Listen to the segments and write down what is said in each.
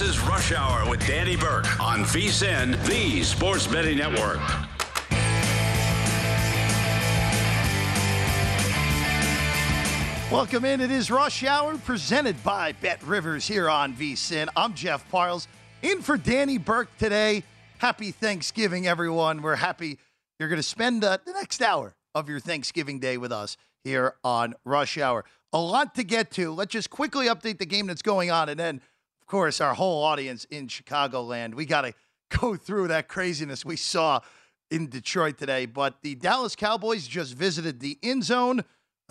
This is Rush Hour with Danny Burke on VSIN, the Sports Betting Network. Welcome in. It is Rush Hour presented by Bet Rivers here on VSIN. I'm Jeff Parles in for Danny Burke today. Happy Thanksgiving, everyone. We're happy you're going to spend uh, the next hour of your Thanksgiving day with us here on Rush Hour. A lot to get to. Let's just quickly update the game that's going on. And then, course, our whole audience in Chicagoland. We got to go through that craziness we saw in Detroit today. But the Dallas Cowboys just visited the end zone.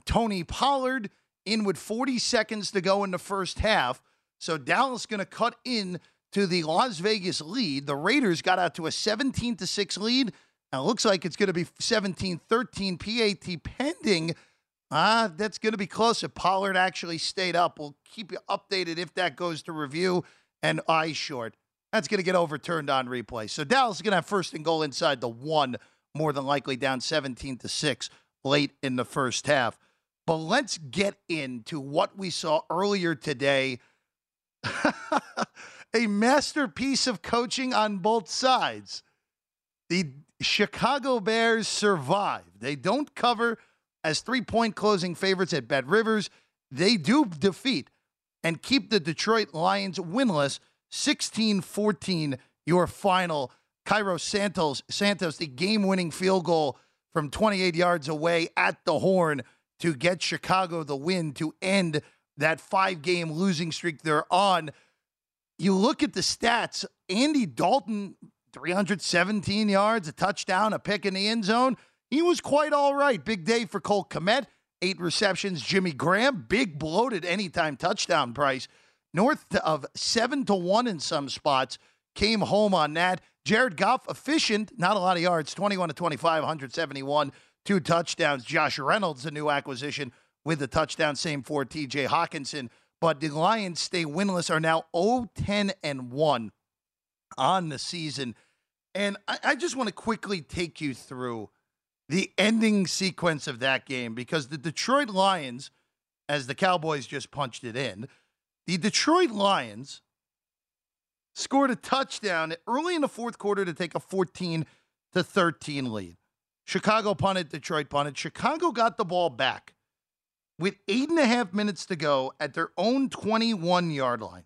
Tony Pollard in with 40 seconds to go in the first half. So Dallas going to cut in to the Las Vegas lead. The Raiders got out to a 17 to 6 lead. Now it looks like it's going to be 17 13 PAT pending. Ah, uh, that's going to be close. If Pollard actually stayed up, we'll keep you updated if that goes to review and eye short. That's going to get overturned on replay. So Dallas is going to have first and goal inside the one, more than likely down 17 to 6 late in the first half. But let's get into what we saw earlier today. a masterpiece of coaching on both sides. The Chicago Bears survive. They don't cover as three point closing favorites at Bet Rivers. They do defeat and keep the Detroit Lions winless 16 14, your final. Cairo Santos, Santos, the game winning field goal from 28 yards away at the horn to get Chicago the win to end that five game losing streak they're on. You look at the stats Andy Dalton, 317 yards, a touchdown, a pick in the end zone. He was quite all right. Big day for Cole Kmet, eight receptions. Jimmy Graham, big bloated anytime touchdown price, north of seven to one in some spots. Came home on that. Jared Goff, efficient, not a lot of yards, 21 to 25, 171 two touchdowns. Josh Reynolds, a new acquisition, with a touchdown. Same for TJ Hockenson. But the Lions stay winless, are now 0 10 and 1 on the season. And I, I just want to quickly take you through the ending sequence of that game because the Detroit Lions, as the Cowboys just punched it in, the Detroit Lions scored a touchdown early in the fourth quarter to take a 14 to 13 lead. Chicago punted, Detroit punted. Chicago got the ball back with eight and a half minutes to go at their own 21 yard line.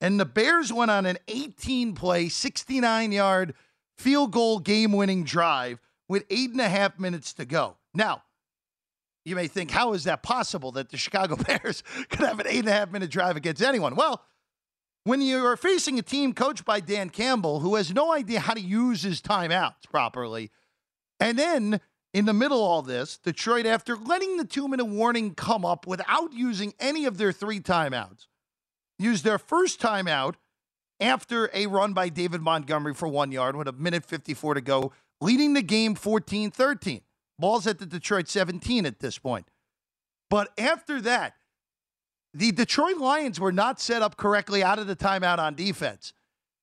And the Bears went on an 18 play, 69 yard field goal game winning drive with eight and a half minutes to go. Now, you may think, how is that possible that the Chicago Bears could have an eight and a half minute drive against anyone? Well, when you are facing a team coached by Dan Campbell, who has no idea how to use his timeouts properly, and then in the middle of all this, Detroit, after letting the two minute warning come up without using any of their three timeouts, used their first timeout after a run by David Montgomery for one yard with a minute 54 to go, leading the game 14 13. Ball's at the Detroit 17 at this point. But after that, the Detroit Lions were not set up correctly out of the timeout on defense.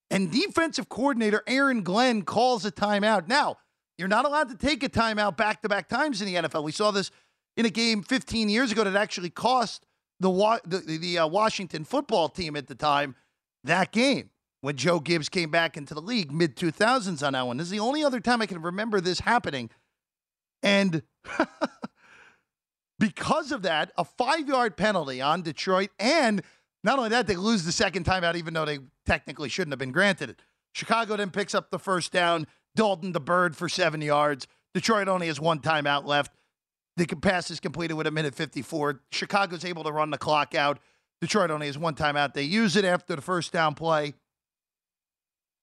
And defensive coordinator Aaron Glenn calls a timeout. Now, you're not allowed to take a timeout back to back times in the NFL. We saw this in a game 15 years ago that actually cost the the, the uh, Washington football team at the time that game when Joe Gibbs came back into the league mid 2000s on that one. This is the only other time I can remember this happening. And because of that, a five yard penalty on Detroit. And not only that, they lose the second timeout, even though they technically shouldn't have been granted it. Chicago then picks up the first down. Dalton the bird for seven yards. Detroit only has one timeout left. The pass is completed with a minute 54. Chicago's able to run the clock out. Detroit only has one timeout. They use it after the first down play.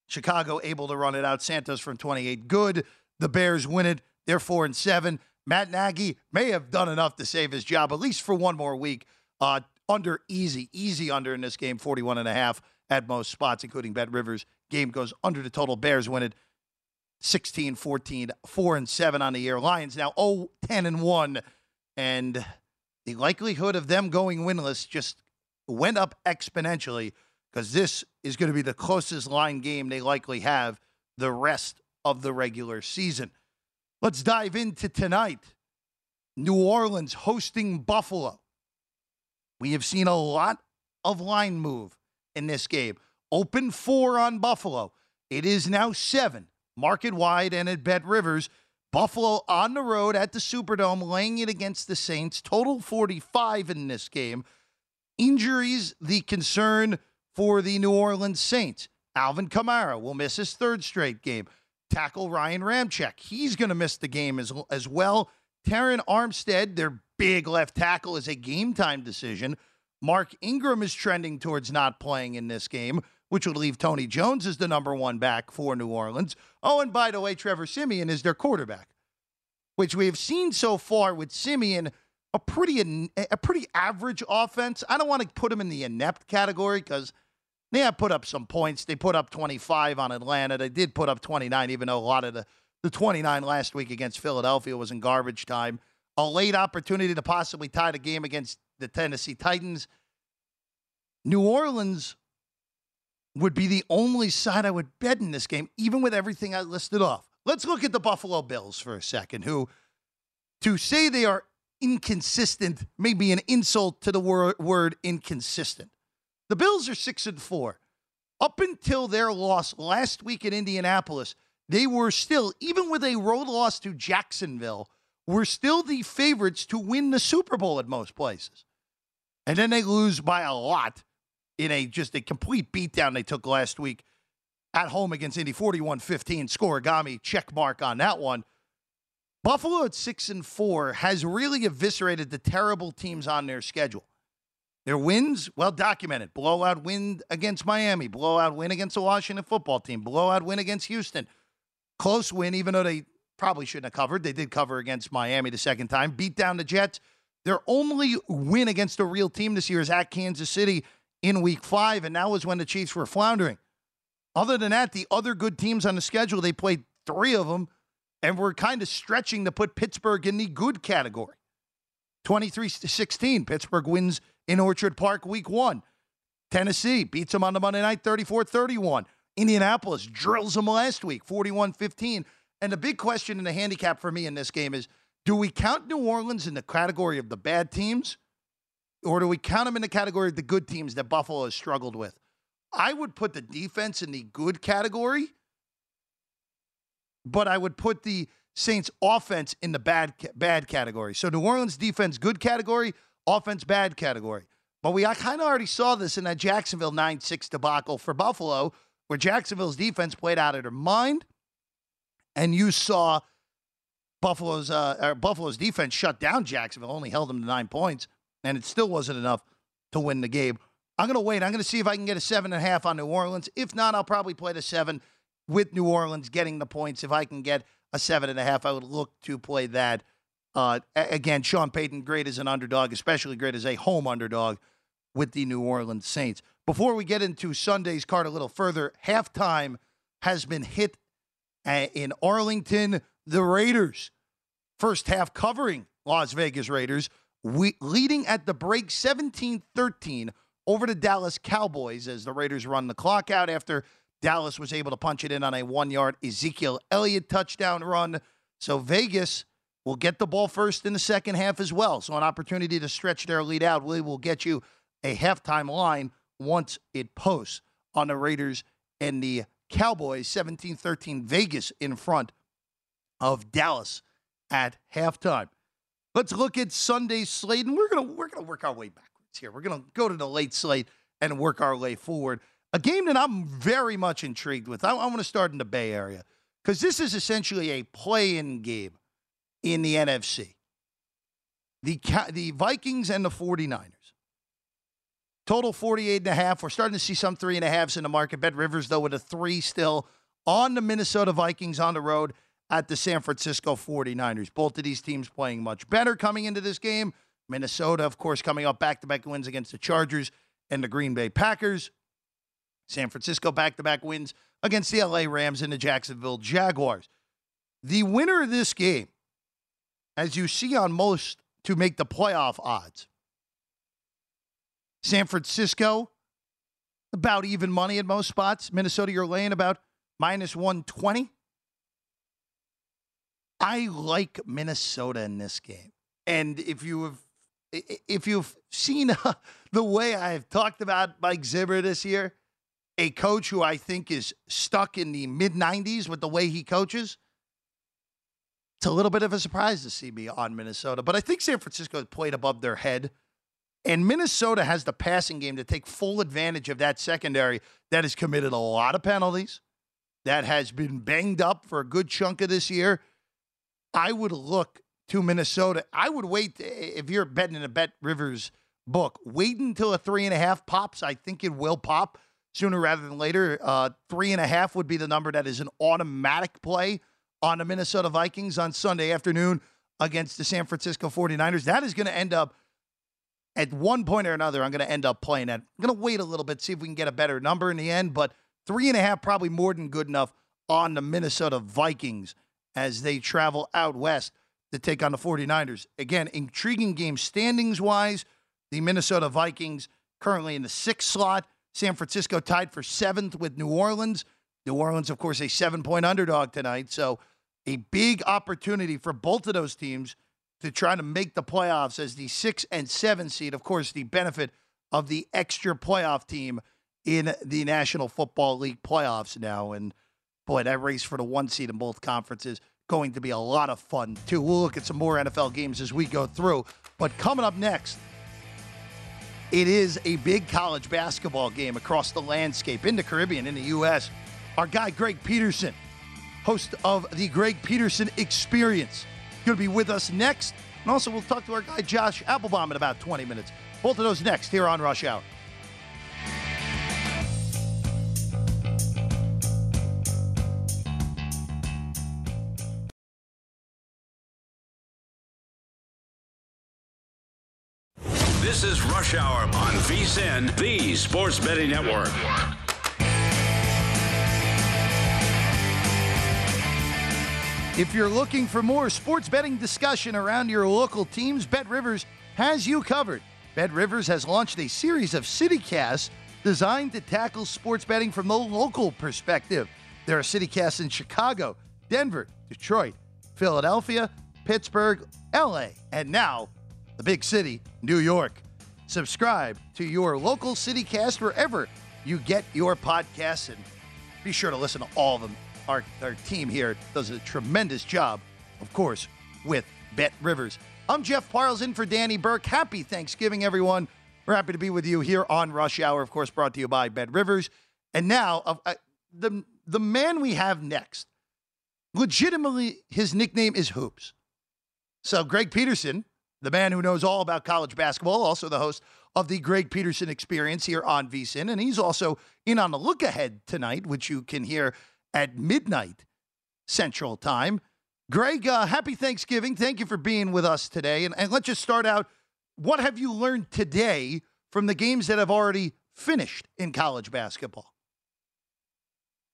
Chicago able to run it out. Santos from 28. Good. The Bears win it. They're four and seven. Matt Nagy may have done enough to save his job, at least for one more week. Uh, under easy, easy under in this game, 41 and a half at most spots, including Bet Rivers. Game goes under the total. Bears win it 16 14, 4 and 7 on the year. Lions now 0 10 and 1. And the likelihood of them going winless just went up exponentially because this is going to be the closest line game they likely have the rest of the regular season. Let's dive into tonight. New Orleans hosting Buffalo. We have seen a lot of line move in this game. Open four on Buffalo. It is now seven, market wide and at Bet Rivers. Buffalo on the road at the Superdome, laying it against the Saints. Total 45 in this game. Injuries, the concern for the New Orleans Saints. Alvin Kamara will miss his third straight game. Tackle Ryan Ramczyk. He's going to miss the game as, as well. Terron Armstead, their big left tackle, is a game time decision. Mark Ingram is trending towards not playing in this game, which would leave Tony Jones as the number one back for New Orleans. Oh, and by the way, Trevor Siemian is their quarterback, which we have seen so far with Siemian a pretty a pretty average offense. I don't want to put him in the inept category because they have put up some points. They put up 25 on Atlanta. They did put up 29, even though a lot of the, the 29 last week against Philadelphia was in garbage time. A late opportunity to possibly tie the game against the Tennessee Titans. New Orleans would be the only side I would bet in this game, even with everything I listed off. Let's look at the Buffalo Bills for a second, who, to say they are inconsistent, may be an insult to the wor- word inconsistent. The Bills are six and four. Up until their loss last week in Indianapolis, they were still, even with a road loss to Jacksonville, were still the favorites to win the Super Bowl at most places. And then they lose by a lot in a just a complete beatdown they took last week at home against Indy 41-15. Scorigami check mark on that one. Buffalo at 6 and 4 has really eviscerated the terrible teams on their schedule. Their wins, well documented. Blowout win against Miami, blowout win against the Washington football team, blowout win against Houston. Close win, even though they probably shouldn't have covered. They did cover against Miami the second time, beat down the Jets. Their only win against a real team this year is at Kansas City in week five, and that was when the Chiefs were floundering. Other than that, the other good teams on the schedule, they played three of them, and we're kind of stretching to put Pittsburgh in the good category. 23 16, Pittsburgh wins in Orchard Park week one. Tennessee beats them on the Monday night 34 31. Indianapolis drills them last week 41 15. And the big question in the handicap for me in this game is do we count New Orleans in the category of the bad teams? Or do we count them in the category of the good teams that Buffalo has struggled with? I would put the defense in the good category, but I would put the Saints offense in the bad bad category. So New Orleans defense good category, offense bad category. But we kind of already saw this in that Jacksonville 9 6 debacle for Buffalo, where Jacksonville's defense played out of their mind. And you saw Buffalo's uh, Buffalo's defense shut down Jacksonville, only held them to nine points, and it still wasn't enough to win the game. I'm going to wait. I'm going to see if I can get a seven and a half on New Orleans. If not, I'll probably play the seven with New Orleans getting the points. If I can get a seven and a half, I would look to play that uh, again, Sean Payton, great as an underdog, especially great as a home underdog with the New Orleans Saints. Before we get into Sunday's card a little further, halftime has been hit uh, in Arlington. The Raiders, first half covering Las Vegas Raiders, we, leading at the break 17 13 over the Dallas Cowboys as the Raiders run the clock out after Dallas was able to punch it in on a one yard Ezekiel Elliott touchdown run. So Vegas will get the ball first in the second half as well. So, an opportunity to stretch their lead out. We will get you a halftime line once it posts on the Raiders and the Cowboys 17 13 Vegas in front of Dallas at halftime. Let's look at Sunday's slate, and we're gonna we're gonna work our way backwards here. We're gonna go to the late slate and work our way forward. A game that I'm very much intrigued with. I, I want to start in the Bay Area because this is essentially a play-in game in the NFC. The, the Vikings and the 49ers. Total 48 and a half. We're starting to see some three and a halves in the market. Bet Rivers, though, with a three still on the Minnesota Vikings on the road at the San Francisco 49ers. Both of these teams playing much better coming into this game. Minnesota, of course, coming up back to back wins against the Chargers and the Green Bay Packers. San Francisco back to back wins against the LA Rams and the Jacksonville Jaguars. The winner of this game, as you see on most to make the playoff odds, San Francisco, about even money at most spots. Minnesota, you're laying about minus 120. I like Minnesota in this game. And if you have if you've seen uh, the way I've talked about Mike Zimmer this year, a coach who I think is stuck in the mid 90s with the way he coaches, it's a little bit of a surprise to see me on Minnesota. But I think San Francisco has played above their head. And Minnesota has the passing game to take full advantage of that secondary that has committed a lot of penalties, that has been banged up for a good chunk of this year. I would look to Minnesota. I would wait if you're betting in a Bet Rivers book. Wait until a three and a half pops. I think it will pop sooner rather than later. Uh, three and a half would be the number that is an automatic play on the Minnesota Vikings on Sunday afternoon against the San Francisco 49ers. That is going to end up at one point or another. I'm going to end up playing that. I'm going to wait a little bit, see if we can get a better number in the end, but three and a half probably more than good enough on the Minnesota Vikings as they travel out west to take on the 49ers. Again, intriguing game standings wise. The Minnesota Vikings currently in the sixth slot. San Francisco tied for seventh with New Orleans. New Orleans, of course, a seven point underdog tonight. So a big opportunity for both of those teams to try to make the playoffs as the six and seven seed. Of course, the benefit of the extra playoff team in the National Football League playoffs now. And boy, that race for the one seed in both conferences going to be a lot of fun, too. We'll look at some more NFL games as we go through. But coming up next, it is a big college basketball game across the landscape in the Caribbean, in the U.S. Our guy, Greg Peterson, host of the Greg Peterson Experience, going to be with us next. And also, we'll talk to our guy, Josh Appelbaum, in about 20 minutes. Both of those next here on Rush Hour. This is Rush Hour on VSIN, the Sports Betting Network. If you're looking for more sports betting discussion around your local teams, Bet Rivers has you covered. Bet Rivers has launched a series of CityCasts designed to tackle sports betting from the local perspective. There are CityCasts in Chicago, Denver, Detroit, Philadelphia, Pittsburgh, LA, and now the big city, New York. Subscribe to your local CityCast wherever you get your podcasts and be sure to listen to all of them. Our, our team here does a tremendous job, of course, with Bet Rivers. I'm Jeff Parles in for Danny Burke. Happy Thanksgiving, everyone. We're happy to be with you here on Rush Hour, of course, brought to you by Bet Rivers. And now, uh, uh, the, the man we have next, legitimately, his nickname is Hoops. So, Greg Peterson, the man who knows all about college basketball, also the host of the Greg Peterson Experience here on VSIN. And he's also in on the look ahead tonight, which you can hear at midnight Central Time. Greg, uh, happy Thanksgiving. Thank you for being with us today. And, and let's just start out. What have you learned today from the games that have already finished in college basketball?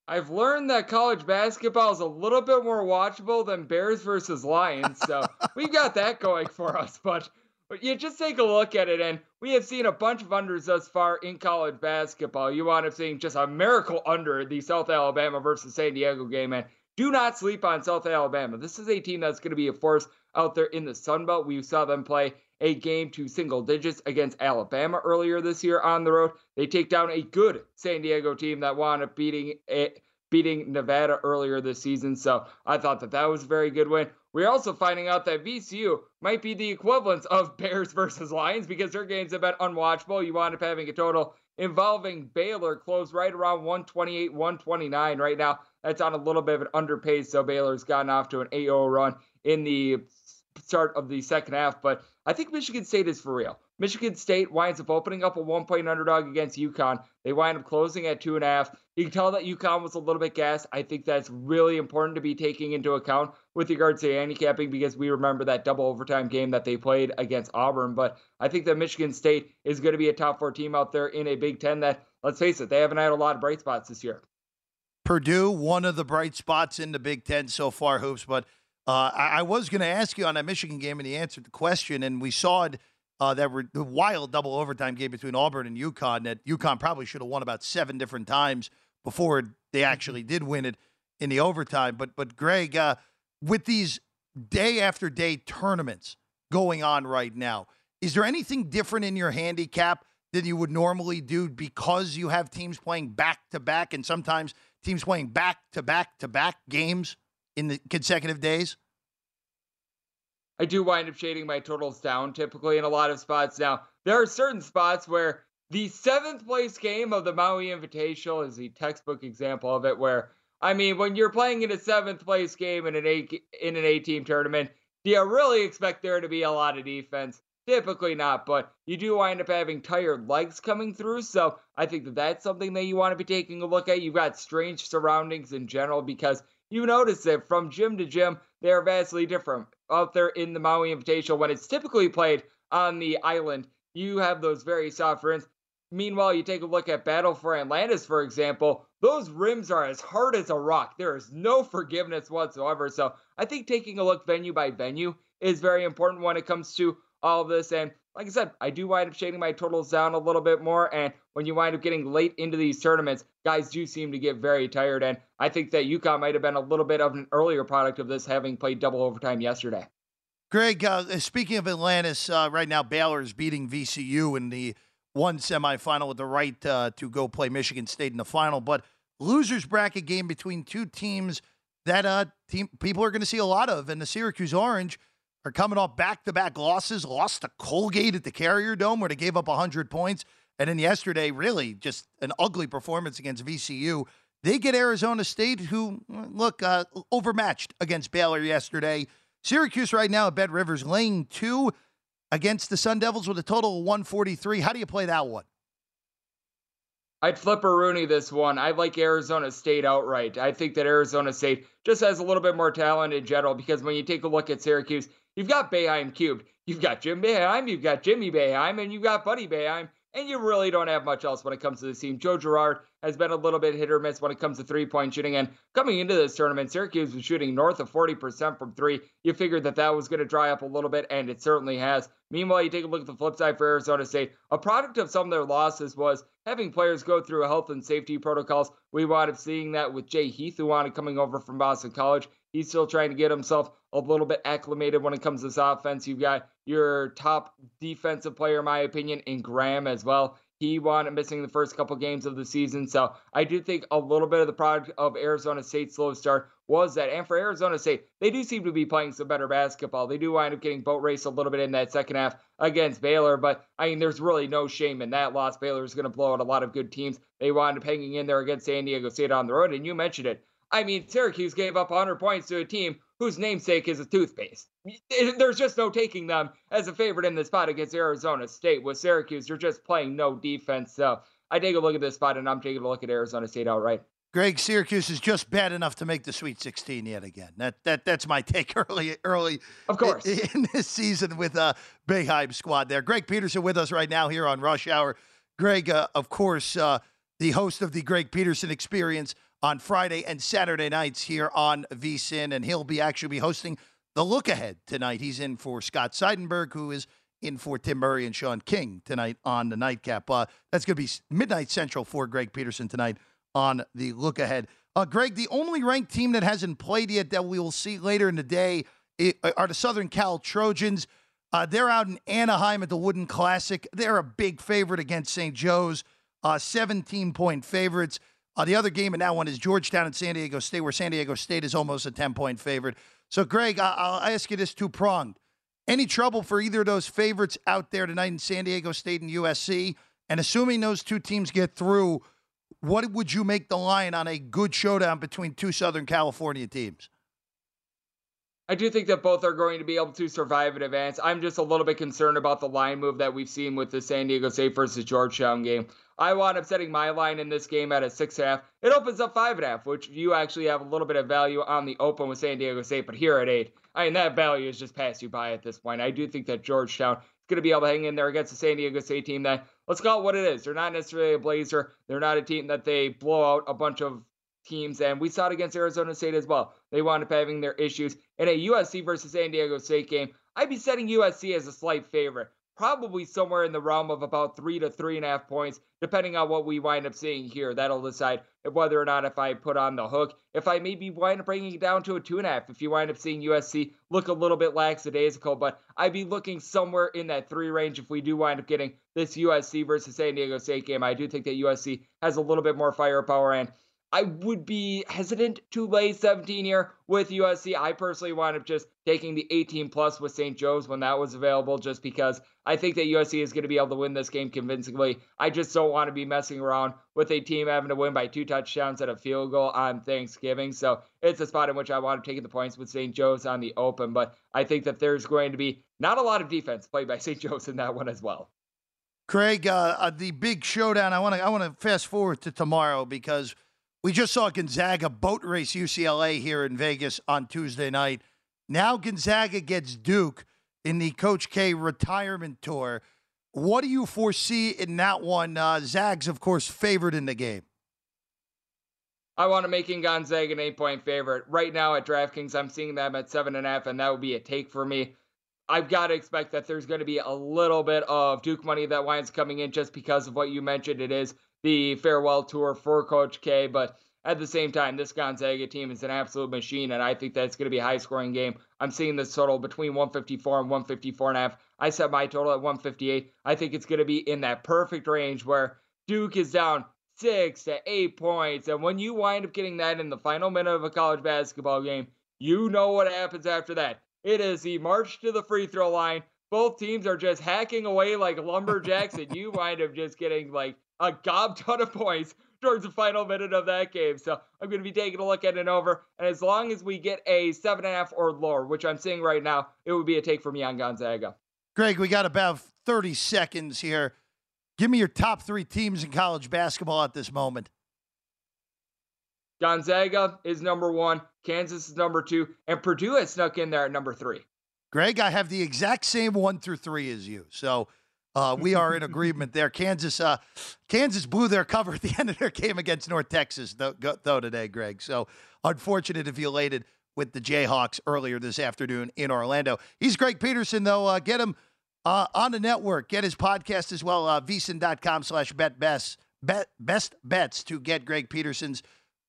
I've learned that college basketball is a little bit more watchable than Bears versus Lions, so we've got that going for us. But, but you just take a look at it, and we have seen a bunch of unders thus far in college basketball. You wind up seeing just a miracle under the South Alabama versus San Diego game, and do not sleep on South Alabama. This is a team that's going to be a force out there in the Sun Belt. We saw them play a game to single digits against Alabama earlier this year on the road. They take down a good San Diego team that wound up beating it, beating Nevada earlier this season. So I thought that that was a very good win. We're also finding out that VCU might be the equivalent of Bears versus Lions because their games have been unwatchable. You wind up having a total involving Baylor close right around 128, 129 right now. That's on a little bit of an underpace. So Baylor's gotten off to an 8 0 run in the start of the second half. But I think Michigan State is for real. Michigan State winds up opening up a one point underdog against UConn. They wind up closing at two and a half. You can tell that UConn was a little bit gassed. I think that's really important to be taking into account with regards to handicapping because we remember that double overtime game that they played against Auburn. But I think that Michigan State is going to be a top four team out there in a Big Ten that, let's face it, they haven't had a lot of bright spots this year. Purdue, one of the bright spots in the Big Ten so far, hoops. But uh, I, I, was going to ask you on that Michigan game, and he answered the question, and we saw it. Uh, that were the wild double overtime game between Auburn and UConn that UConn probably should have won about seven different times before they mm-hmm. actually did win it in the overtime. But but Greg, uh, with these day after day tournaments going on right now, is there anything different in your handicap than you would normally do because you have teams playing back to back and sometimes teams playing back to back to back games in the consecutive days? I do wind up shading my totals down typically in a lot of spots. Now, there are certain spots where the seventh place game of the Maui Invitational is the textbook example of it, where I mean, when you're playing in a seventh place game in an eight in an eight team tournament, do you really expect there to be a lot of defense? Typically not, but you do wind up having tired legs coming through. So I think that that's something that you want to be taking a look at. You've got strange surroundings in general because you notice that from gym to gym, they are vastly different. Out there in the Maui Invitational, when it's typically played on the island, you have those very soft rims. Meanwhile, you take a look at Battle for Atlantis, for example, those rims are as hard as a rock. There is no forgiveness whatsoever. So I think taking a look venue by venue is very important when it comes to all of this. And like I said, I do wind up shading my totals down a little bit more. And when you wind up getting late into these tournaments, guys do seem to get very tired. And I think that UConn might have been a little bit of an earlier product of this, having played double overtime yesterday. Greg, uh, speaking of Atlantis, uh, right now Baylor is beating VCU in the one semifinal with the right uh, to go play Michigan State in the final. But losers bracket game between two teams that uh, team people are going to see a lot of, and the Syracuse Orange are coming off back to back losses, lost to Colgate at the Carrier Dome where they gave up 100 points. And then yesterday, really just an ugly performance against VCU. They get Arizona State, who, look, uh, overmatched against Baylor yesterday. Syracuse right now at Bet Rivers laying two against the Sun Devils with a total of 143. How do you play that one? I'd flip a Rooney this one. I like Arizona State outright. I think that Arizona State just has a little bit more talent in general because when you take a look at Syracuse, You've got Boeheim cubed. You've got Jim Boeheim. You've got Jimmy Boeheim, and you've got Buddy Boeheim. And you really don't have much else when it comes to this team. Joe Girard has been a little bit hit or miss when it comes to three point shooting. And coming into this tournament, Syracuse was shooting north of 40% from three. You figured that that was going to dry up a little bit, and it certainly has. Meanwhile, you take a look at the flip side for Arizona State. A product of some of their losses was having players go through health and safety protocols. We wound up seeing that with Jay Heath, who wanted coming over from Boston College. He's still trying to get himself a little bit acclimated when it comes to this offense. You've got your top defensive player, in my opinion, in Graham as well. He wound up missing the first couple games of the season. So I do think a little bit of the product of Arizona State's slow start was that. And for Arizona State, they do seem to be playing some better basketball. They do wind up getting boat race a little bit in that second half against Baylor. But I mean, there's really no shame in that loss. Baylor is going to blow out a lot of good teams. They wound up hanging in there against San Diego State on the road. And you mentioned it. I mean, Syracuse gave up 100 points to a team whose namesake is a toothpaste. There's just no taking them as a favorite in this spot against Arizona State. With Syracuse, you're just playing no defense. So I take a look at this spot, and I'm taking a look at Arizona State outright. Greg, Syracuse is just bad enough to make the Sweet 16 yet again. That that that's my take early early of course in, in this season with a uh, Boeheim squad there. Greg Peterson with us right now here on Rush Hour. Greg, uh, of course, uh, the host of the Greg Peterson Experience on Friday and Saturday nights here on VSIN, and he'll be actually be hosting the look ahead tonight. He's in for Scott Seidenberg, who is in for Tim Murray and Sean King tonight on the nightcap. Uh, that's going to be midnight central for Greg Peterson tonight on the look ahead. Uh, Greg, the only ranked team that hasn't played yet that we will see later in the day are the Southern Cal Trojans. Uh, they're out in Anaheim at the Wooden Classic. They're a big favorite against St. Joe's, uh, 17 point favorites. Uh, the other game in that one is Georgetown and San Diego State, where San Diego State is almost a 10 point favorite. So, Greg, I- I'll ask you this two pronged. Any trouble for either of those favorites out there tonight in San Diego State and USC? And assuming those two teams get through, what would you make the line on a good showdown between two Southern California teams? I do think that both are going to be able to survive and advance. I'm just a little bit concerned about the line move that we've seen with the San Diego State versus Georgetown game. I wound up setting my line in this game at a six half. It opens up five and a half, which you actually have a little bit of value on the open with San Diego State, but here at eight, I mean that value is just passed you by at this point. I do think that Georgetown is going to be able to hang in there against the San Diego State team that let's call it what it is. They're not necessarily a blazer. They're not a team that they blow out a bunch of teams, and we saw it against Arizona State as well. They wound up having their issues in a USC versus San Diego State game. I'd be setting USC as a slight favorite, probably somewhere in the realm of about three to three and a half points, depending on what we wind up seeing here. That'll decide whether or not if I put on the hook, if I maybe wind up bringing it down to a two and a half, if you wind up seeing USC look a little bit lackadaisical, but I'd be looking somewhere in that three range if we do wind up getting this USC versus San Diego State game. I do think that USC has a little bit more firepower and I would be hesitant to lay 17 here with USC. I personally wound up just taking the 18 plus with St. Joe's when that was available, just because I think that USC is going to be able to win this game convincingly. I just don't want to be messing around with a team having to win by two touchdowns at a field goal on Thanksgiving. So it's a spot in which I want to take the points with St. Joe's on the open, but I think that there's going to be not a lot of defense played by St. Joe's in that one as well. Craig, uh, uh, the big showdown. I want to I want to fast forward to tomorrow because we just saw Gonzaga boat race UCLA here in Vegas on Tuesday night. Now Gonzaga gets Duke in the Coach K retirement tour. What do you foresee in that one? Uh, Zags, of course, favored in the game. I want to make Gonzaga an eight point favorite. Right now at DraftKings, I'm seeing them at seven and a half, and that would be a take for me. I've got to expect that there's going to be a little bit of Duke money that winds coming in just because of what you mentioned. It is the farewell tour for Coach K. But at the same time, this Gonzaga team is an absolute machine, and I think that's going to be a high scoring game. I'm seeing this total between 154 and 154 and a half. I set my total at 158. I think it's going to be in that perfect range where Duke is down six to eight points. And when you wind up getting that in the final minute of a college basketball game, you know what happens after that. It is the march to the free throw line. Both teams are just hacking away like lumberjacks, and you wind up just getting like a gob ton of points towards the final minute of that game. So I'm going to be taking a look at an over. And as long as we get a seven and a half or lower, which I'm seeing right now, it would be a take for me on Gonzaga. Greg, we got about 30 seconds here. Give me your top three teams in college basketball at this moment. Gonzaga is number one, Kansas is number two, and Purdue has snuck in there at number three. Greg, I have the exact same one through three as you. So uh, we are in agreement there. Kansas, uh, Kansas blew their cover at the end of their game against North Texas, though, though today, Greg. So unfortunate if you elated with the Jayhawks earlier this afternoon in Orlando. He's Greg Peterson, though. Uh, get him uh, on the network. Get his podcast as well. Uh, VSiN.com slash bet best, bet, best bets to get Greg Peterson's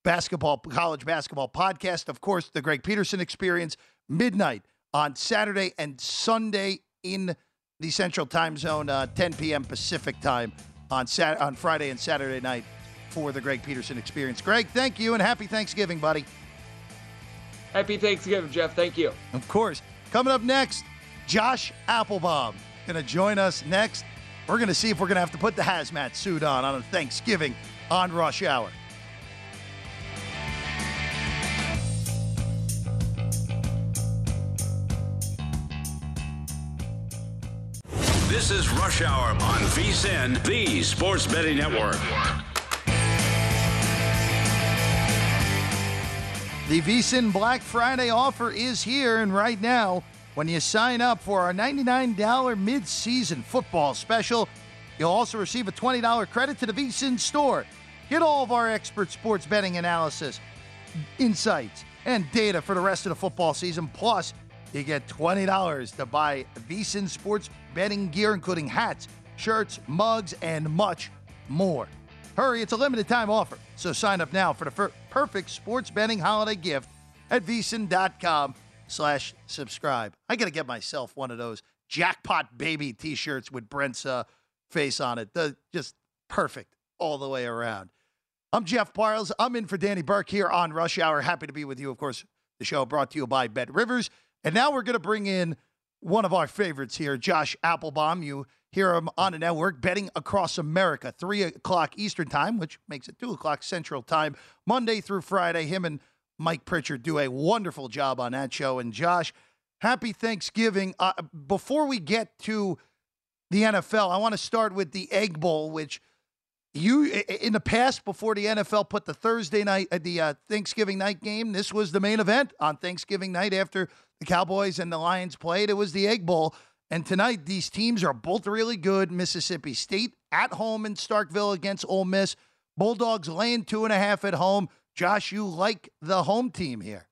basketball, college basketball podcast. Of course, the Greg Peterson experience, midnight on Saturday and Sunday in the Central Time Zone, uh, 10 p.m. Pacific time on Sat- on Friday and Saturday night for the Greg Peterson experience. Greg, thank you and happy Thanksgiving, buddy. Happy Thanksgiving, Jeff. Thank you. Of course. Coming up next, Josh Appelbaum going to join us next. We're going to see if we're going to have to put the hazmat suit on on Thanksgiving on Rush Hour. This is Rush Hour on VSiN, the Sports Betting Network. The VSiN Black Friday offer is here, and right now, when you sign up for our $99 mid-season football special, you'll also receive a $20 credit to the VSiN store. Get all of our expert sports betting analysis, insights, and data for the rest of the football season. Plus, you get $20 to buy VSiN sports betting gear, including hats, shirts, mugs, and much more. Hurry, it's a limited time offer. So sign up now for the fir- perfect sports betting holiday gift at VSiN.com slash subscribe. I got to get myself one of those jackpot baby t-shirts with Brent's uh, face on it. The, just perfect all the way around. I'm Jeff Parles. I'm in for Danny Burke here on Rush Hour. Happy to be with you. Of course, the show brought to you by Bet Rivers. And now we're going to bring in one of our favorites here, Josh Appelbaum. You hear him on the network betting across America, 3 o'clock Eastern Time, which makes it 2 o'clock Central Time, Monday through Friday. Him and Mike Pritchard do a wonderful job on that show. And Josh, happy Thanksgiving. Uh, before we get to the NFL, I want to start with the Egg Bowl, which you in the past before the NFL put the Thursday night uh, the uh, Thanksgiving night game, this was the main event on Thanksgiving night after the Cowboys and the Lions played. It was the Egg Bowl. And tonight, these teams are both really good. Mississippi State at home in Starkville against Ole Miss. Bulldogs laying two and a half at home. Josh, you like the home team here.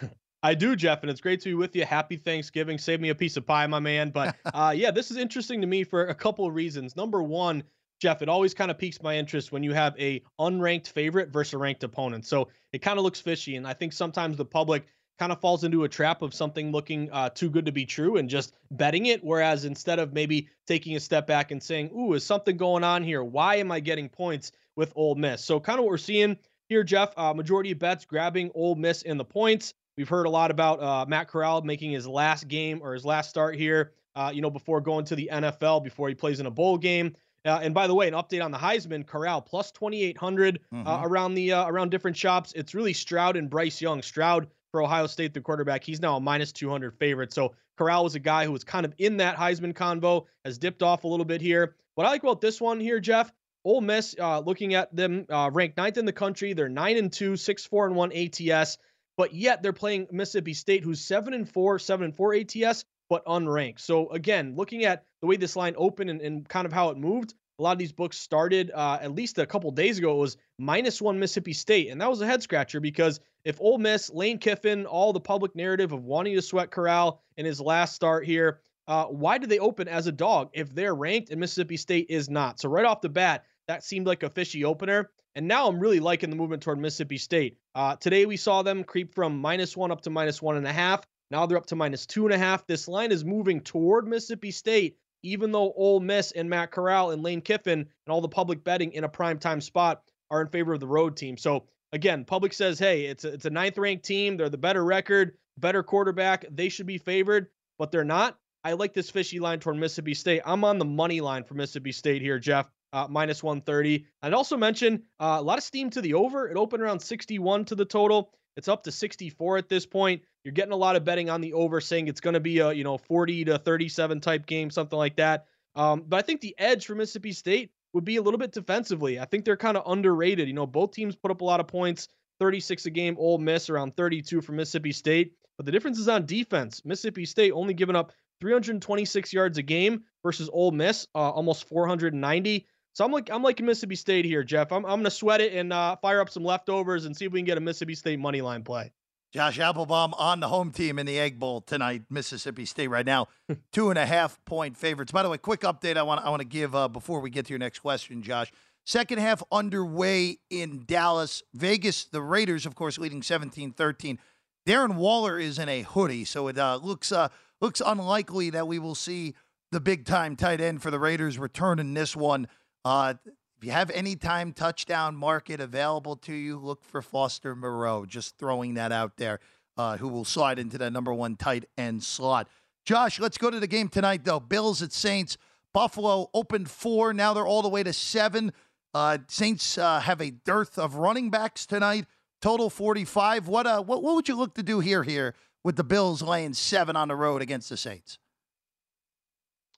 I do, Jeff, and it's great to be with you. Happy Thanksgiving. Save me a piece of pie, my man. But uh, yeah, this is interesting to me for a couple of reasons. Number one, Jeff, it always kind of piques my interest when you have a unranked favorite versus a ranked opponent. So it kind of looks fishy, and I think sometimes the public kind of falls into a trap of something looking uh, too good to be true and just betting it. Whereas instead of maybe taking a step back and saying, "Ooh, is something going on here? Why am I getting points with Ole Miss?" So kind of what we're seeing here, Jeff. Uh, majority of bets grabbing Ole Miss in the points. We've heard a lot about uh, Matt Corral making his last game or his last start here. Uh, you know, before going to the NFL, before he plays in a bowl game. Uh, and by the way, an update on the Heisman: Corral plus 2,800 uh, mm-hmm. uh, around the uh, around different shops. It's really Stroud and Bryce Young. Stroud for Ohio State, the quarterback, he's now a minus 200 favorite. So Corral was a guy who was kind of in that Heisman convo, has dipped off a little bit here. What I like about this one here, Jeff, Ole Miss, uh, looking at them uh, ranked ninth in the country, they're nine and two, six four and one ATS, but yet they're playing Mississippi State, who's seven and four, seven and four ATS, but unranked. So again, looking at the way this line opened and, and kind of how it moved, a lot of these books started uh, at least a couple days ago. It was minus one Mississippi State, and that was a head scratcher because if Ole Miss, Lane Kiffin, all the public narrative of wanting to sweat Corral in his last start here, uh, why did they open as a dog if they're ranked and Mississippi State is not? So right off the bat, that seemed like a fishy opener. And now I'm really liking the movement toward Mississippi State. Uh, today we saw them creep from minus one up to minus one and a half. Now they're up to minus two and a half. This line is moving toward Mississippi State, even though Ole Miss and Matt Corral and Lane Kiffin and all the public betting in a prime time spot are in favor of the road team. So again, public says, hey, it's a, it's a ninth ranked team. They're the better record, better quarterback. They should be favored, but they're not. I like this fishy line toward Mississippi State. I'm on the money line for Mississippi State here, Jeff, uh, minus 130. I'd also mention uh, a lot of steam to the over. It opened around 61 to the total. It's up to 64 at this point. You're getting a lot of betting on the over, saying it's going to be a you know 40 to 37 type game, something like that. Um, but I think the edge for Mississippi State would be a little bit defensively. I think they're kind of underrated. You know, both teams put up a lot of points, 36 a game, Ole Miss around 32 for Mississippi State. But the difference is on defense. Mississippi State only giving up 326 yards a game versus Ole Miss, uh, almost 490. So I'm like I'm liking Mississippi State here, Jeff. I'm I'm gonna sweat it and uh, fire up some leftovers and see if we can get a Mississippi State money line play. Josh Appelbaum on the home team in the Egg Bowl tonight. Mississippi State right now, two and a half point favorites. By the way, quick update I want I want to give uh, before we get to your next question, Josh. Second half underway in Dallas, Vegas. The Raiders, of course, leading 17-13. Darren Waller is in a hoodie, so it uh, looks uh, looks unlikely that we will see the big time tight end for the Raiders return in this one. Uh, if you have any time touchdown market available to you, look for Foster Moreau. Just throwing that out there, uh, who will slide into that number one tight end slot. Josh, let's go to the game tonight, though. Bills at Saints. Buffalo opened four. Now they're all the way to seven. Uh, Saints uh, have a dearth of running backs tonight. Total 45. What, uh, what, what would you look to do here, here with the Bills laying seven on the road against the Saints?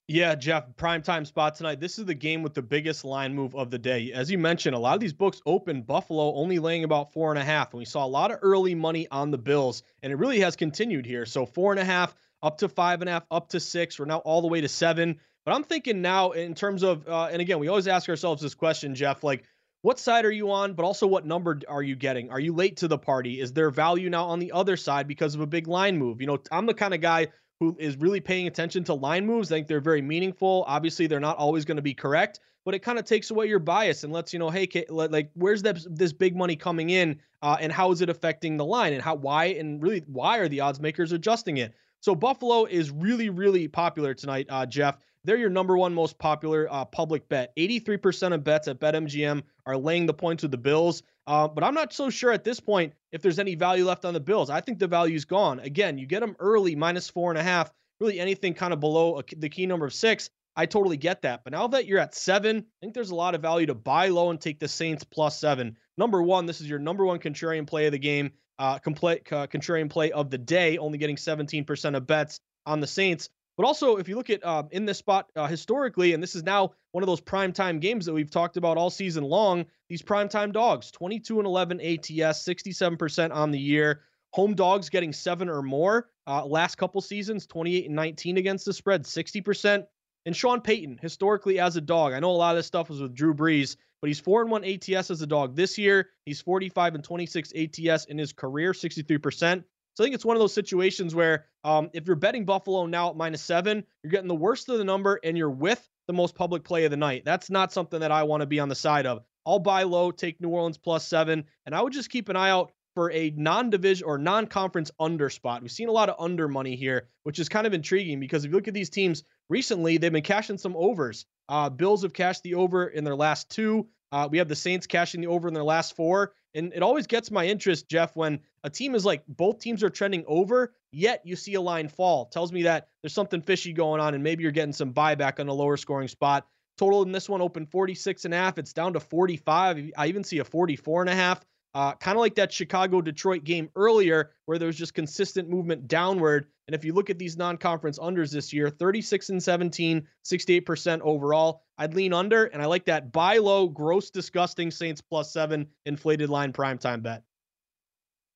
Yeah, Jeff, prime time spot tonight. This is the game with the biggest line move of the day. As you mentioned, a lot of these books open Buffalo only laying about four and a half. And we saw a lot of early money on the Bills, and it really has continued here. So four and a half, up to five and a half, up to six. We're now all the way to seven. But I'm thinking now in terms of, uh, and again, we always ask ourselves this question, Jeff, like, what side are you on, but also what number are you getting? Are you late to the party? Is there value now on the other side because of a big line move? You know, I'm the kind of guy who is really paying attention to line moves. I think they're very meaningful. Obviously, they're not always going to be correct, but it kind of takes away your bias and lets you know, hey, like where's this this big money coming in, uh, and how is it affecting the line, and how why and really why are the odds makers adjusting it? So Buffalo is really really popular tonight, uh, Jeff. They're your number one most popular uh, public bet. 83% of bets at BetMGM are laying the points with the Bills. Uh, but I'm not so sure at this point if there's any value left on the Bills. I think the value's gone. Again, you get them early, minus four and a half. Really, anything kind of below a, the key number of six, I totally get that. But now that you're at seven, I think there's a lot of value to buy low and take the Saints plus seven. Number one, this is your number one contrarian play of the game, uh, complete uh, contrarian play of the day, only getting 17% of bets on the Saints. But also, if you look at uh, in this spot uh, historically, and this is now one of those primetime games that we've talked about all season long, these primetime dogs 22 and 11 ATS, 67% on the year. Home dogs getting seven or more. Uh, last couple seasons, 28 and 19 against the spread, 60%. And Sean Payton, historically as a dog, I know a lot of this stuff was with Drew Brees, but he's 4 and 1 ATS as a dog this year. He's 45 and 26 ATS in his career, 63%. So I think it's one of those situations where um, if you're betting Buffalo now at minus seven, you're getting the worst of the number and you're with the most public play of the night. That's not something that I want to be on the side of. I'll buy low, take New Orleans plus seven, and I would just keep an eye out for a non-division or non-conference under spot. We've seen a lot of under money here, which is kind of intriguing because if you look at these teams recently, they've been cashing some overs. Uh, Bills have cashed the over in their last two. Uh, we have the Saints cashing the over in their last four. And it always gets my interest, Jeff, when a team is like both teams are trending over, yet you see a line fall. Tells me that there's something fishy going on, and maybe you're getting some buyback on a lower scoring spot. Total in this one open 46 and a half. It's down to 45. I even see a 44 and a half. Uh, kind of like that Chicago Detroit game earlier, where there was just consistent movement downward. And if you look at these non conference unders this year 36 and 17, 68% overall. I'd lean under, and I like that buy low, gross, disgusting Saints plus seven inflated line primetime bet.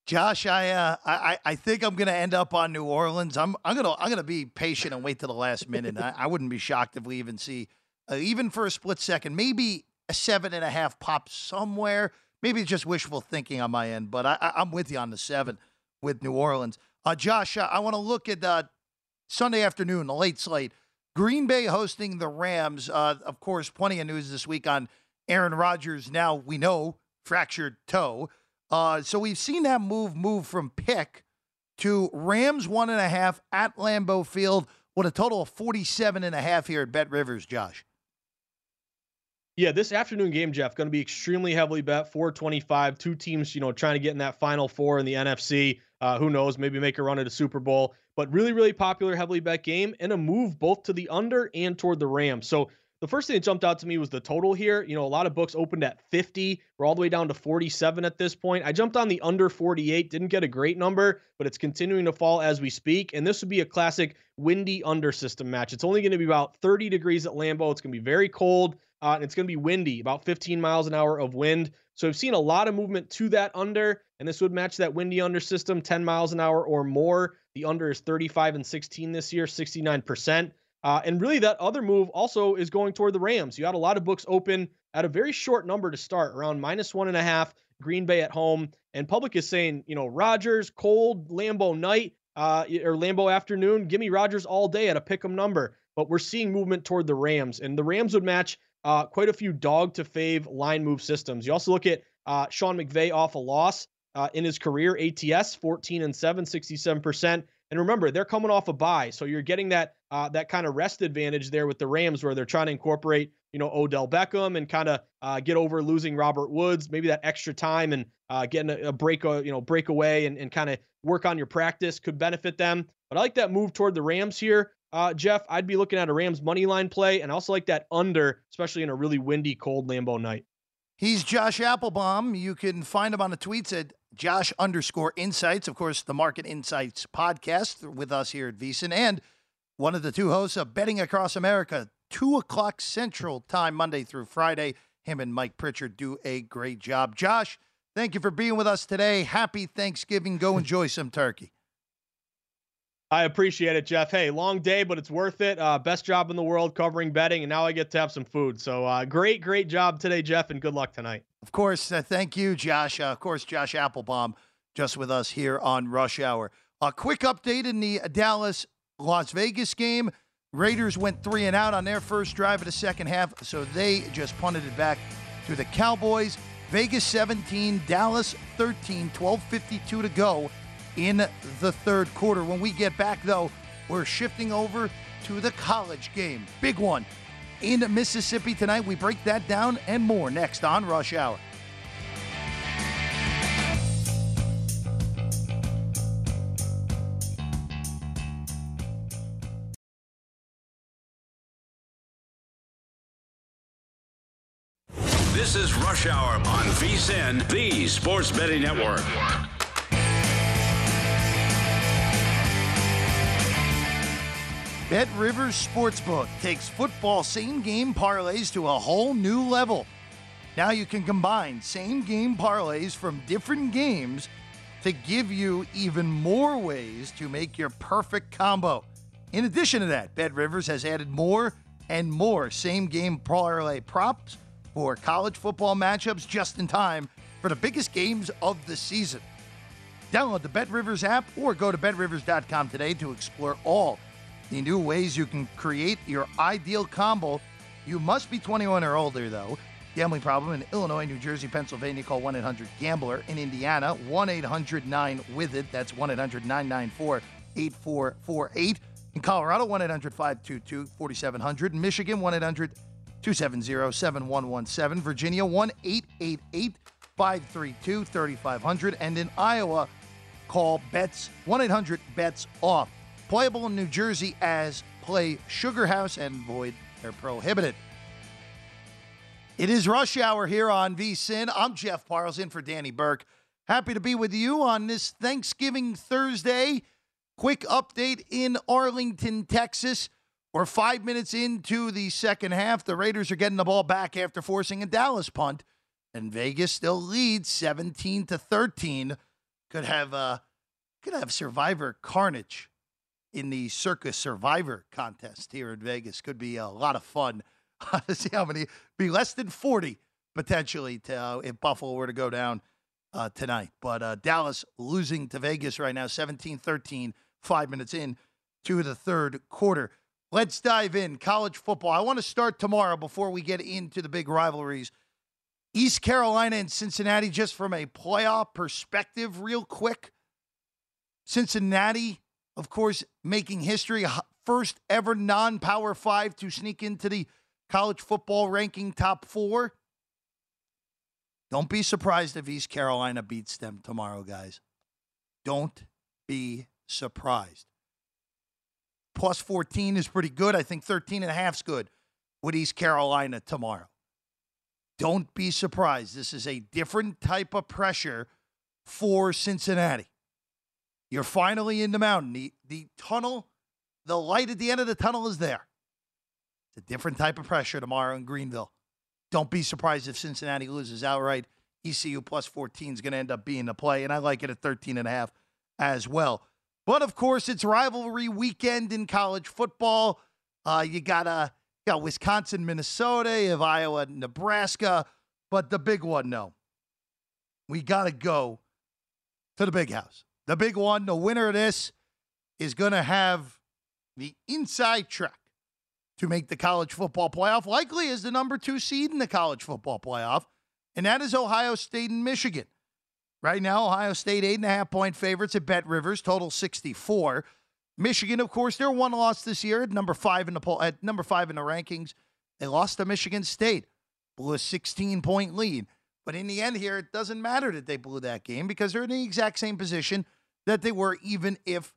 Josh, I uh, I I think I'm gonna end up on New Orleans. I'm I'm gonna I'm gonna be patient and wait to the last minute. I, I, wouldn't be shocked if we even see, uh, even for a split second, maybe a seven and a half pop somewhere. Maybe it's just wishful thinking on my end, but I, am with you on the seven with New Orleans. Uh, Josh, uh, I want to look at uh, Sunday afternoon, the late slate. Green Bay hosting the Rams. Uh, of course, plenty of news this week on Aaron Rodgers. Now we know fractured toe. Uh, so we've seen that move move from pick to Rams one and a half at Lambeau Field with a total of 47 and a half here at Bet Rivers, Josh. Yeah, this afternoon game, Jeff, going to be extremely heavily bet. 425, two teams, you know, trying to get in that final four in the NFC. Uh, who knows? Maybe make a run at a Super Bowl. But really, really popular, heavily bet game and a move both to the under and toward the Rams. So the first thing that jumped out to me was the total here. You know, a lot of books opened at 50. We're all the way down to 47 at this point. I jumped on the under 48, didn't get a great number, but it's continuing to fall as we speak. And this would be a classic windy under system match. It's only going to be about 30 degrees at Lambeau. It's going to be very cold. Uh, and it's going to be windy, about 15 miles an hour of wind. So I've seen a lot of movement to that under, and this would match that windy under system, 10 miles an hour or more. The under is 35 and 16 this year, 69%. Uh, and really, that other move also is going toward the Rams. You had a lot of books open at a very short number to start, around minus one and a half. Green Bay at home, and public is saying, you know, Rodgers cold Lambeau night uh, or Lambeau afternoon. Give me Rodgers all day at a pick 'em number. But we're seeing movement toward the Rams, and the Rams would match uh, quite a few dog to fave line move systems. You also look at uh, Sean McVay off a loss uh, in his career, ATS 14 and 7, 67%. And remember, they're coming off a bye, so you're getting that uh, that kind of rest advantage there with the Rams, where they're trying to incorporate, you know, Odell Beckham and kind of uh, get over losing Robert Woods, maybe that extra time and uh, getting a, a break, uh, you know, break away and, and kind of work on your practice could benefit them. But I like that move toward the Rams here uh, Jeff, I'd be looking at a Rams money line play and I also like that under, especially in a really windy, cold Lambeau night. He's Josh Appelbaum. You can find him on the tweets at Josh underscore insights. Of course, the Market Insights podcast with us here at VSiN and one of the two hosts of Betting Across America, 2 o'clock Central Time, Monday through Friday. Him and Mike Pritchard do a great job. Josh, thank you for being with us today. Happy Thanksgiving. Go enjoy some turkey. I appreciate it, Jeff. Hey, long day, but it's worth it. Uh, best job in the world covering betting, and now I get to have some food. So uh, great, great job today, Jeff, and good luck tonight. Of course. Uh, thank you, Josh. Uh, of course, Josh Appelbaum just with us here on Rush Hour. A quick update in the Dallas Las Vegas game. Raiders went three and out on their first drive of the second half, so they just punted it back to the Cowboys. Vegas 17, Dallas 13, 12.52 to go in the third quarter. When we get back, though, we're shifting over to the college game. Big one in Mississippi tonight. We break that down and more next on Rush Hour. This is Rush Hour on VSIN, the Sports Betting Network. Bet Rivers Sportsbook takes football same game parlays to a whole new level. Now you can combine same game parlays from different games to give you even more ways to make your perfect combo. In addition to that, Bet Rivers has added more and more same game parlay props for college football matchups just in time for the biggest games of the season. Download the Bet Rivers app or go to betrivers.com today to explore all the new ways you can create your ideal combo. You must be 21 or older, though. Gambling problem in Illinois, New Jersey, Pennsylvania, call 1 800 Gambler. In Indiana, 1 800 9 with it. That's 1 800 994 8448. In Colorado, 1 800 522 4700. In Michigan, 1 800 270 7117. Virginia, 1 888 532 3500. And in Iowa, call BETS 1 800 BETS OFF. Playable in New Jersey as play Sugar House and void They're prohibited. It is rush hour here on VSIN. I'm Jeff Parles in for Danny Burke. Happy to be with you on this Thanksgiving Thursday. Quick update in Arlington, Texas. We're five minutes into the second half. The Raiders are getting the ball back after forcing a Dallas punt, and Vegas still leads 17 to 13. Could have uh, could have Survivor carnage in the Circa Survivor contest here in Vegas. Could be a lot of fun to see how many be less than 40 potentially to, uh, if Buffalo were to go down uh, tonight. But uh, Dallas losing to Vegas right now, 17 13, five minutes in to the third quarter. Let's dive in. College football. I want to start tomorrow before we get into the big rivalries. East Carolina and Cincinnati, just from a playoff perspective, real quick. Cincinnati, of course, making history, first ever non power five to sneak into the college football ranking top four. Don't be surprised if East Carolina beats them tomorrow, guys. Don't be surprised. Plus 14 is pretty good. I think 13 and a half is good with East Carolina tomorrow. Don't be surprised. This is a different type of pressure for Cincinnati. You're finally in the mountain. The, the tunnel, the light at the end of the tunnel is there. It's a different type of pressure tomorrow in Greenville. Don't be surprised if Cincinnati loses outright. ECU plus 14 is going to end up being the play, and I like it at 13 and a half as well. But of course, it's rivalry weekend in college football. Uh, you got uh, got Wisconsin, Minnesota, have Iowa, Nebraska, but the big one, no. We got to go to the big house. The big one, the winner of this is going to have the inside track to make the college football playoff, likely as the number two seed in the college football playoff, and that is Ohio State and Michigan. Right now, Ohio State, eight and a half point favorites at Bet Rivers, total 64. Michigan, of course, their one loss this year at number five in the poll, at number five in the rankings. They lost to Michigan State, blew a 16 point lead. But in the end, here, it doesn't matter that they blew that game because they're in the exact same position that they were, even if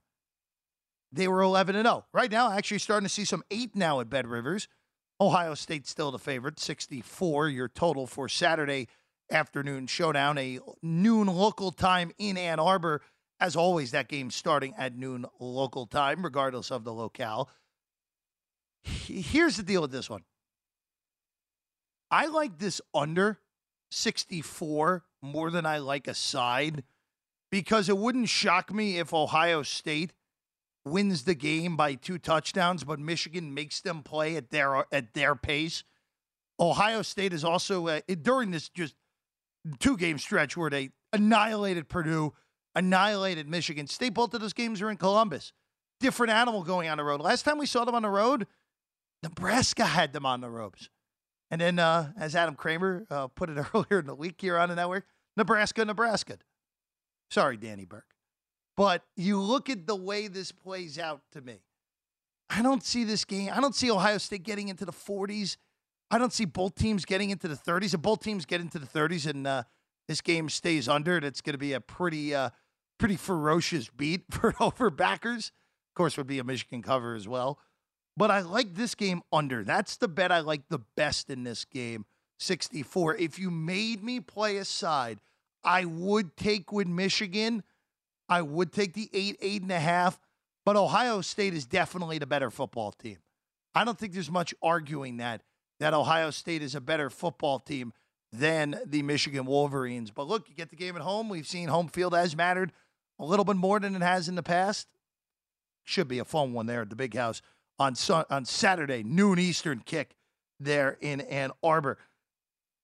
they were 11 and 0. Right now, actually starting to see some eight now at Bet Rivers. Ohio State still the favorite, 64 your total for Saturday afternoon showdown, a noon local time in Ann Arbor. As always, that game starting at noon local time, regardless of the locale. Here's the deal with this one. I like this under 64 more than I like a side because it wouldn't shock me if Ohio State wins the game by two touchdowns, but Michigan makes them play at their at their pace. Ohio State is also uh, during this just two game stretch where they annihilated Purdue, annihilated Michigan State. Both of those games are in Columbus. Different animal going on the road. Last time we saw them on the road, Nebraska had them on the ropes. And then, uh, as Adam Kramer uh, put it earlier in the week here on the network, Nebraska, Nebraska. Sorry, Danny Burke. But you look at the way this plays out to me. I don't see this game. I don't see Ohio State getting into the 40s. I don't see both teams getting into the 30s. If both teams get into the 30s and uh, this game stays under, it's going to be a pretty, uh, pretty ferocious beat for over backers. Of course, would be a Michigan cover as well. But I like this game under. That's the bet I like the best in this game. 64. If you made me play a side, I would take with Michigan. I would take the eight, eight and a half, but Ohio State is definitely the better football team. I don't think there's much arguing that that Ohio State is a better football team than the Michigan Wolverines. But look, you get the game at home. We've seen home field has mattered a little bit more than it has in the past. Should be a fun one there at the big house on on Saturday, noon Eastern kick there in Ann Arbor.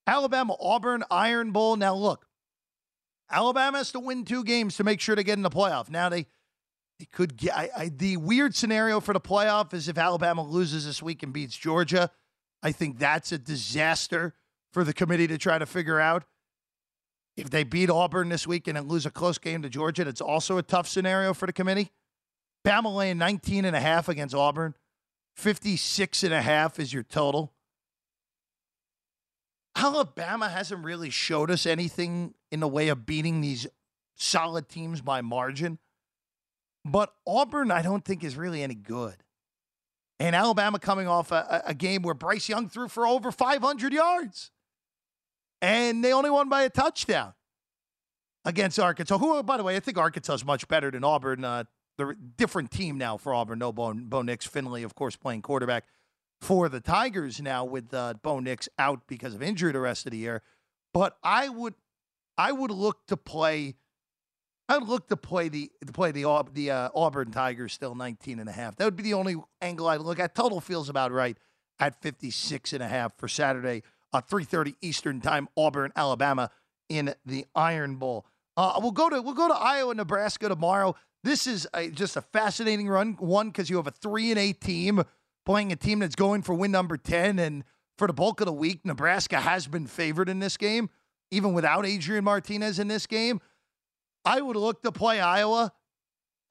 Alabama Auburn Iron Bowl. Now look, Alabama has to win two games to make sure to get in the playoff. Now they they could get I, I, the weird scenario for the playoff is if Alabama loses this week and beats Georgia. I think that's a disaster for the committee to try to figure out. If they beat Auburn this week and then lose a close game to Georgia, that's also a tough scenario for the committee. Bama laying 19 and a half against Auburn. 56 and a half is your total. Alabama hasn't really showed us anything in the way of beating these solid teams by margin. But Auburn, I don't think, is really any good. And Alabama coming off a, a, game where Bryce Young threw for over 500 yards. And they only won by a touchdown against Arkansas. Who, by the way, I think Arkansas is much better than Auburn. Uh, the different team now for Auburn. No Bo, Bo Nix, Finley, of course, playing quarterback for the Tigers now with uh, Bo Nix out because of injury the rest of the year. But I would, I would look to play I would look to play the to play the the uh, Auburn Tigers still 19 and a half. That would be the only angle I'd look at. Total feels about right at 56 and a half for Saturday, uh, 3:30 Eastern Time, Auburn, Alabama in the Iron Bowl. Uh, we'll go to we'll go to Iowa, Nebraska tomorrow. This is a, just a fascinating run. One because you have a three and eight team playing a team that's going for win number 10, and for the bulk of the week, Nebraska has been favored in this game, even without Adrian Martinez in this game. I would look to play Iowa.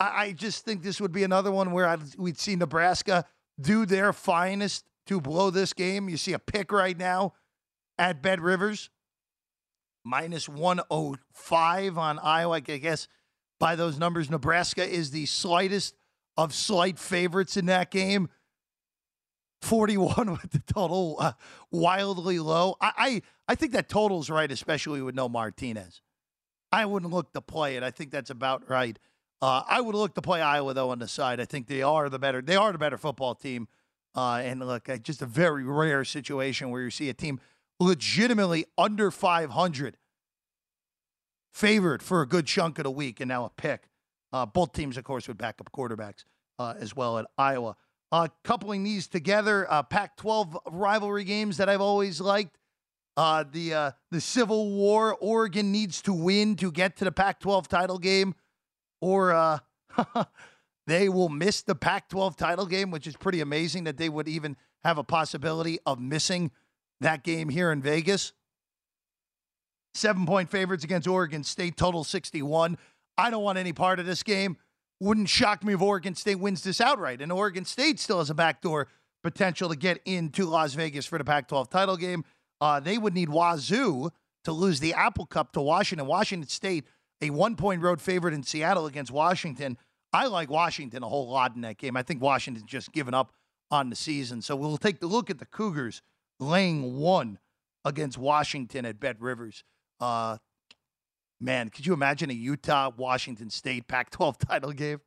I, I just think this would be another one where I'd, we'd see Nebraska do their finest to blow this game. You see a pick right now at Bet Rivers, minus 105 on Iowa. I guess by those numbers, Nebraska is the slightest of slight favorites in that game. 41 with the total uh, wildly low. I, I I think that total's right, especially with no Martinez. I wouldn't look to play it. I think that's about right. Uh, I would look to play Iowa though on the side. I think they are the better. They are the better football team. Uh, and look, just a very rare situation where you see a team legitimately under 500 favored for a good chunk of the week, and now a pick. Uh, both teams, of course, with backup quarterbacks uh, as well at Iowa. Uh, coupling these together, uh, Pac-12 rivalry games that I've always liked. Uh, the uh, the Civil War. Oregon needs to win to get to the Pac-12 title game, or uh, they will miss the Pac-12 title game, which is pretty amazing that they would even have a possibility of missing that game here in Vegas. Seven point favorites against Oregon State, total 61. I don't want any part of this game. Wouldn't shock me if Oregon State wins this outright. And Oregon State still has a backdoor potential to get into Las Vegas for the Pac 12 title game. Uh, they would need Wazzu to lose the Apple Cup to Washington. Washington State, a one point road favorite in Seattle against Washington. I like Washington a whole lot in that game. I think Washington's just given up on the season. So we'll take the look at the Cougars laying one against Washington at Bet Rivers. Uh, man, could you imagine a Utah Washington State Pac 12 title game?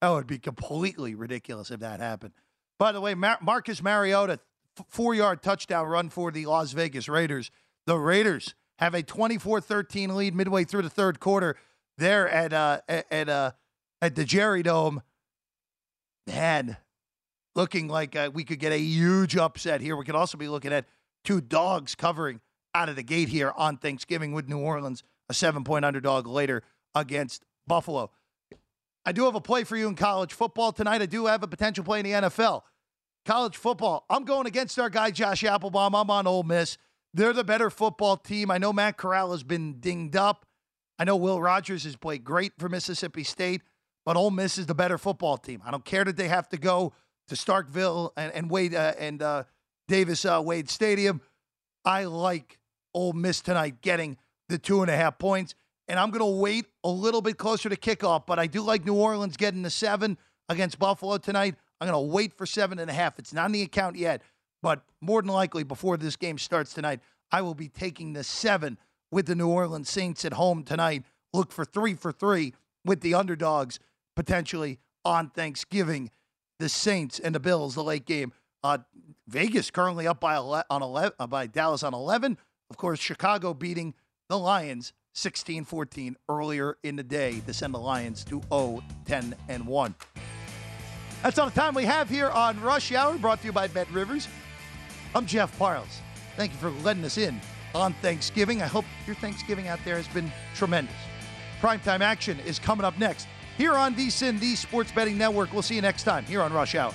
That would be completely ridiculous if that happened. By the way, Mar- Marcus Mariota, four yard touchdown run for the Las Vegas Raiders. The Raiders have a 24 13 lead midway through the third quarter there at, uh, at, uh, at the Jerry Dome. Man, looking like uh, we could get a huge upset here. We could also be looking at two dogs covering out of the gate here on Thanksgiving with New Orleans, a seven point underdog later against Buffalo. I do have a play for you in college football tonight. I do have a potential play in the NFL college football. I'm going against our guy Josh Appelbaum. I'm on Ole Miss. They're the better football team. I know Matt Corral has been dinged up. I know Will Rogers has played great for Mississippi State, but Ole Miss is the better football team. I don't care that they have to go to Starkville and, and Wade uh, and uh, Davis uh, Wade Stadium. I like Ole Miss tonight getting the two and a half points, and I'm going to wait a little bit closer to kickoff. But I do like New Orleans getting the seven against Buffalo tonight. I'm going to wait for seven and a half. It's not on the account yet, but more than likely before this game starts tonight, I will be taking the seven with the New Orleans Saints at home tonight. Look for three for three with the underdogs potentially on Thanksgiving. The Saints and the Bills, the late game. Uh, Vegas currently up by 11, on 11 uh, by Dallas on 11. Of course, Chicago beating the Lions 16-14 earlier in the day to send the Lions to 0 10 and 1. That's all the time we have here on Rush Hour, brought to you by Bet Rivers. I'm Jeff Parles. Thank you for letting us in on Thanksgiving. I hope your Thanksgiving out there has been tremendous. Primetime action is coming up next here on VSIN, the Sports Betting Network. We'll see you next time here on Rush Hour.